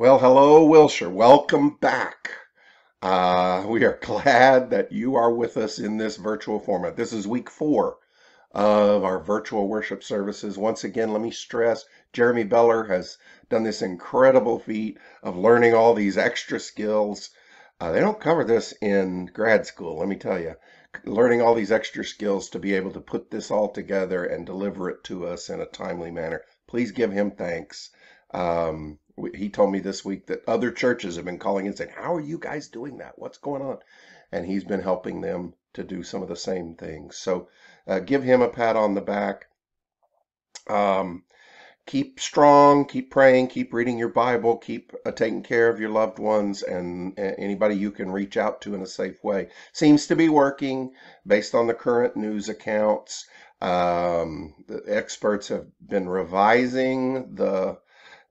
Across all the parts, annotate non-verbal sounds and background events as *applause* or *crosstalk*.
Well, hello, Wilshire. Welcome back. Uh, we are *laughs* glad that you are with us in this virtual format. This is week four of our virtual worship services. Once again, let me stress Jeremy Beller has done this incredible feat of learning all these extra skills. Uh, they don't cover this in grad school, let me tell you. Learning all these extra skills to be able to put this all together and deliver it to us in a timely manner. Please give him thanks. Um, he told me this week that other churches have been calling and saying, How are you guys doing that? What's going on? And he's been helping them to do some of the same things. So uh, give him a pat on the back. Um, keep strong, keep praying, keep reading your Bible, keep uh, taking care of your loved ones and uh, anybody you can reach out to in a safe way. Seems to be working based on the current news accounts. Um, the experts have been revising the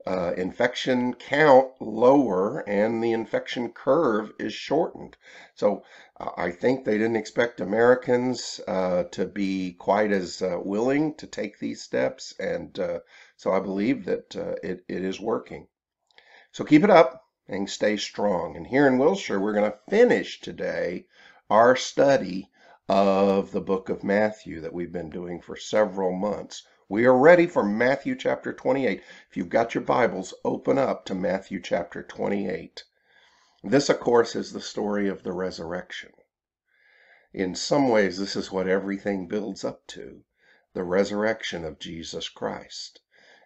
uh, infection count lower and the infection curve is shortened. So uh, I think they didn't expect Americans uh, to be quite as uh, willing to take these steps. And uh, so I believe that it, it is working. So keep it up and stay strong. And here in Wilshire, we're going to finish today our study of the book of Matthew that we've been doing for several months. We are ready for Matthew chapter 28. If you've got your Bibles, open up to Matthew chapter 28. This, of course, is the story of the resurrection. In some ways, this is what everything builds up to the resurrection of Jesus Christ.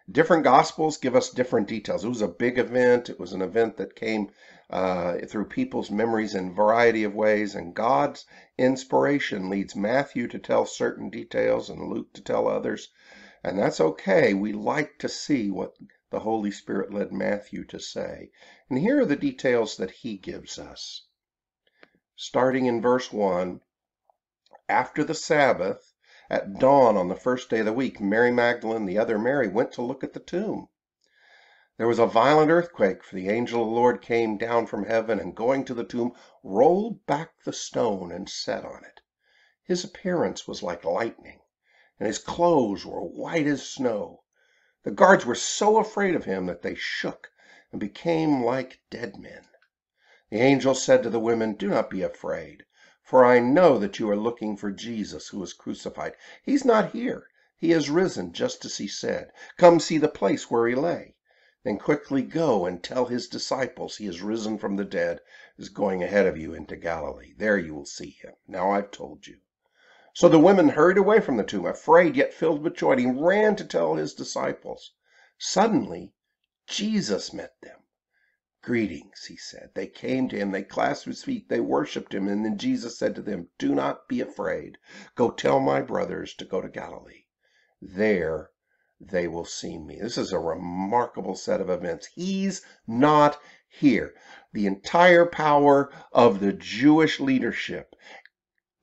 Different gospels give us different details. It was a big event. It was an event that came uh, through people's memories in a variety of ways, and God's inspiration leads Matthew to tell certain details and Luke to tell others. And that's okay. We like to see what the Holy Spirit led Matthew to say. And here are the details that he gives us. Starting in verse 1 After the Sabbath, at dawn on the first day of the week, Mary Magdalene, the other Mary, went to look at the tomb. There was a violent earthquake, for the angel of the Lord came down from heaven and going to the tomb, rolled back the stone and sat on it. His appearance was like lightning and his clothes were white as snow. The guards were so afraid of him that they shook and became like dead men. The angel said to the women, Do not be afraid, for I know that you are looking for Jesus who was crucified. He's not here. He has risen, just as he said. Come see the place where he lay. Then quickly go and tell his disciples he is risen from the dead, is going ahead of you into Galilee. There you will see him. Now I've told you. So the women hurried away from the tomb, afraid yet filled with joy. He ran to tell his disciples. Suddenly, Jesus met them. Greetings, he said. They came to him, they clasped his feet, they worshiped him, and then Jesus said to them, Do not be afraid. Go tell my brothers to go to Galilee. There they will see me. This is a remarkable set of events. He's not here. The entire power of the Jewish leadership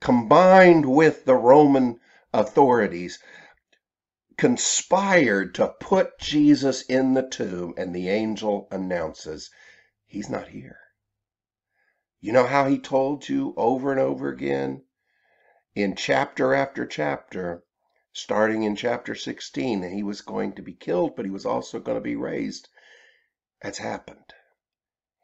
combined with the Roman authorities, conspired to put Jesus in the tomb, and the angel announces, He's not here. You know how he told you over and over again in chapter after chapter, starting in chapter 16, that he was going to be killed, but he was also going to be raised. That's happened.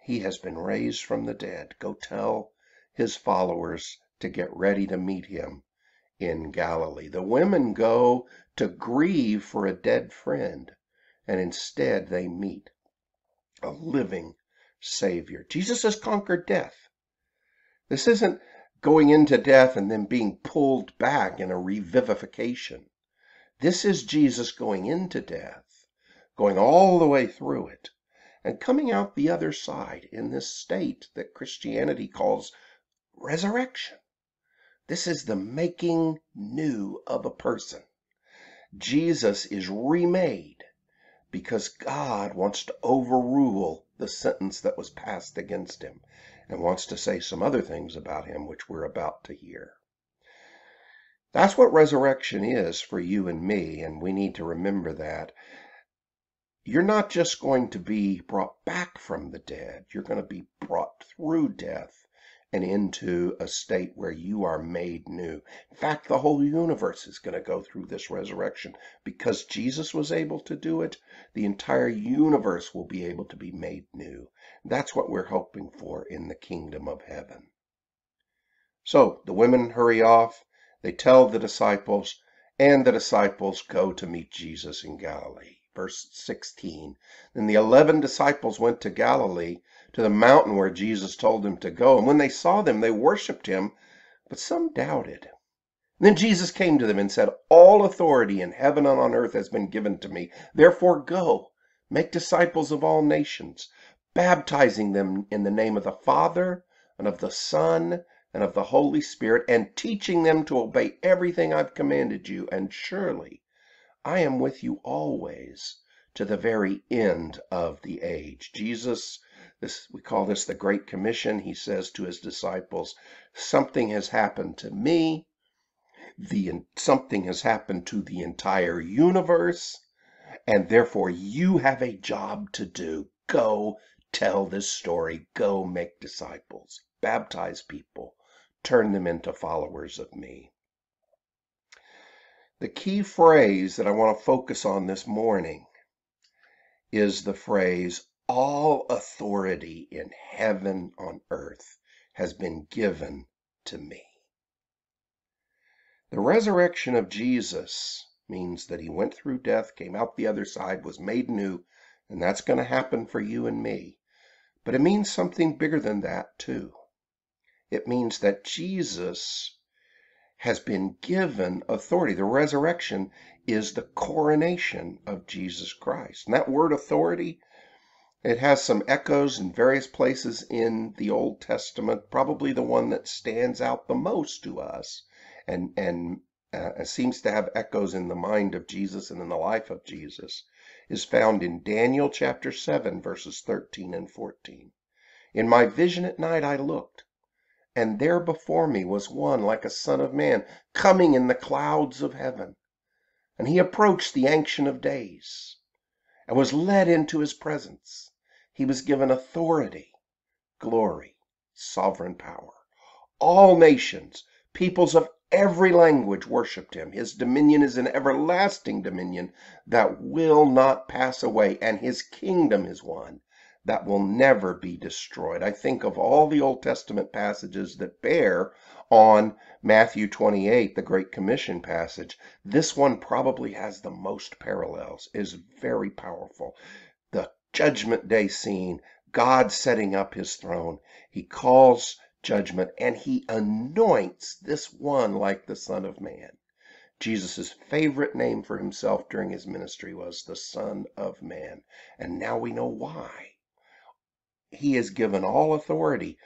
He has been raised from the dead. Go tell his followers to get ready to meet him in Galilee. The women go to grieve for a dead friend, and instead they meet a living Savior. Jesus has conquered death. This isn't going into death and then being pulled back in a revivification. This is Jesus going into death, going all the way through it, and coming out the other side in this state that Christianity calls resurrection. This is the making new of a person. Jesus is remade because God wants to overrule the sentence that was passed against him and wants to say some other things about him, which we're about to hear. That's what resurrection is for you and me, and we need to remember that. You're not just going to be brought back from the dead, you're going to be brought through death and into a state where you are made new. In fact, the whole universe is going to go through this resurrection. Because Jesus was able to do it, the entire universe will be able to be made new. That's what we're hoping for in the kingdom of heaven. So the women hurry off. They tell the disciples, and the disciples go to meet Jesus in Galilee. Verse 16 Then the eleven disciples went to Galilee to the mountain where Jesus told them to go. And when they saw them, they worshipped him, but some doubted. And then Jesus came to them and said, All authority in heaven and on earth has been given to me. Therefore go, make disciples of all nations, baptizing them in the name of the Father and of the Son and of the Holy Spirit, and teaching them to obey everything I've commanded you. And surely I am with you always to the very end of the age. Jesus this we call this the Great Commission. He says to his disciples, something has happened to me. The something has happened to the entire universe, and therefore you have a job to do. Go tell this story. Go make disciples. Baptize people. Turn them into followers of me. The key phrase that I want to focus on this morning is the phrase all authority in heaven on earth has been given to me. The resurrection of Jesus means that he went through death, came out the other side, was made new, and that's going to happen for you and me. But it means something bigger than that, too. It means that Jesus has been given authority. The resurrection is the coronation of Jesus Christ. And that word authority it has some echoes in various places in the Old Testament. Probably the one that stands out the most to us and, and uh, seems to have echoes in the mind of Jesus and in the life of Jesus is found in Daniel chapter 7, verses 13 and 14. In my vision at night I looked, and there before me was one like a son of man, coming in the clouds of heaven. And he approached the Ancient of Days, and was led into his presence. He was given authority, glory, sovereign power. All nations, peoples of every language worshiped him. His dominion is an everlasting dominion that will not pass away, and his kingdom is one that will never be destroyed. I think of all the Old Testament passages that bear on Matthew 28, the Great Commission passage. This one probably has the most parallels, is very powerful. The judgment day scene, God setting up his throne. He calls judgment and he anoints this one like the Son of Man. Jesus' favorite name for himself during his ministry was the Son of Man. And now we know why. He is given all authority.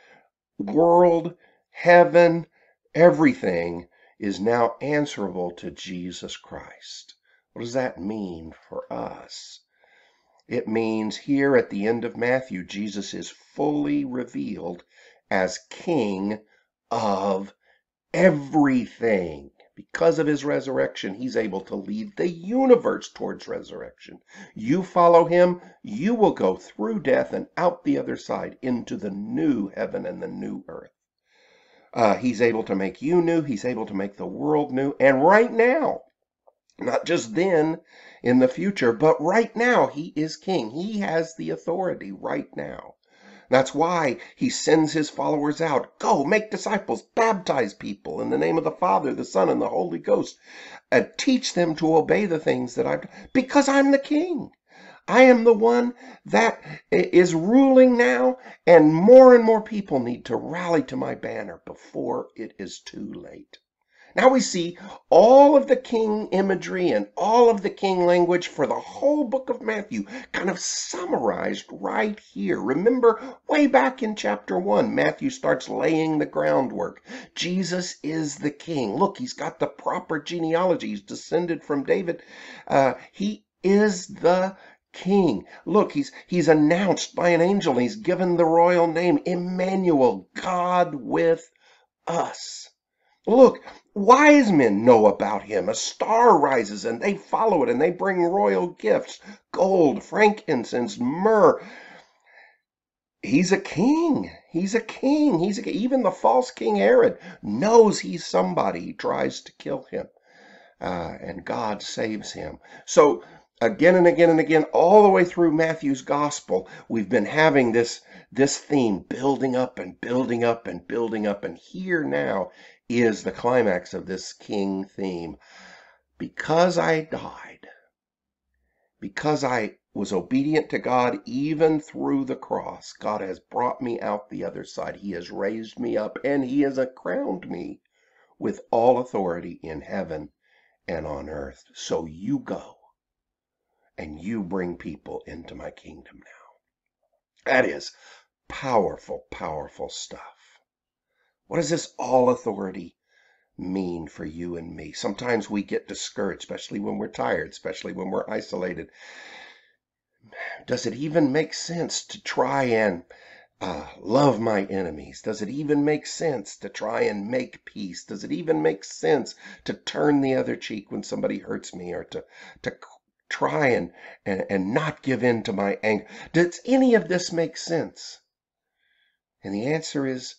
World, heaven, everything is now answerable to Jesus Christ. What does that mean for us? It means here at the end of Matthew, Jesus is fully revealed as King of everything. Because of his resurrection, he's able to lead the universe towards resurrection. You follow him, you will go through death and out the other side into the new heaven and the new earth. Uh, he's able to make you new, he's able to make the world new, and right now, not just then in the future, but right now he is king. He has the authority right now. That's why he sends his followers out. Go, make disciples, baptize people in the name of the Father, the Son, and the Holy Ghost. And teach them to obey the things that I've because I'm the king. I am the one that is ruling now, and more and more people need to rally to my banner before it is too late. Now we see all of the king imagery and all of the king language for the whole book of Matthew kind of summarized right here. Remember, way back in chapter 1, Matthew starts laying the groundwork. Jesus is the king. Look, he's got the proper genealogy. He's descended from David. Uh, he is the king. Look, he's he's announced by an angel. He's given the royal name Emmanuel, God with us. Look, wise men know about him. A star rises and they follow it and they bring royal gifts gold, frankincense, myrrh. he's a king. He's a king. He's a, even the false King Herod knows he's somebody. He tries to kill him, uh, and God saves him. So again and again and again, all the way through Matthew's gospel, we've been having this this theme building up and building up and building up, and here now is the climax of this king theme. Because I died, because I was obedient to God even through the cross. God has brought me out the other side. He has raised me up and he has crowned me with all authority in heaven and on earth. So you go and you bring people into my kingdom now. That is powerful, powerful stuff. What does this all authority mean for you and me? Sometimes we get discouraged, especially when we're tired, especially when we're isolated does it even make sense to try and uh, love my enemies? Does it even make sense to try and make peace? Does it even make sense to turn the other cheek when somebody hurts me or to, to try and, and, and not give in to my anger? Does any of this make sense? And the answer is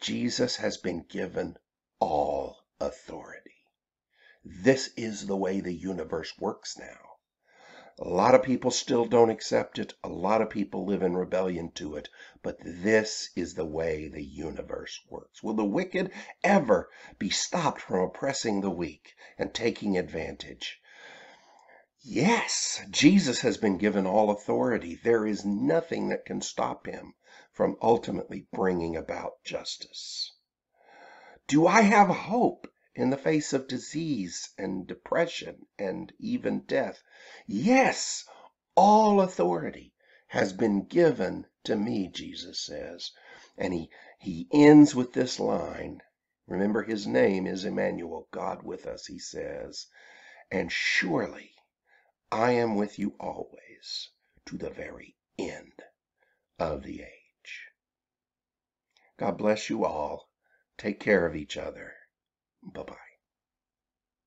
Jesus has been given all authority. This is the way the universe works now. A lot of people still don't accept it. A lot of people live in rebellion to it. But this is the way the universe works. Will the wicked ever be stopped from oppressing the weak and taking advantage? Yes, Jesus has been given all authority. There is nothing that can stop him from ultimately bringing about justice. Do I have hope? in the face of disease and depression and even death. Yes, all authority has been given to me, Jesus says. And he, he ends with this line. Remember, his name is Emmanuel, God with us, he says. And surely I am with you always to the very end of the age. God bless you all. Take care of each other. Bye bye.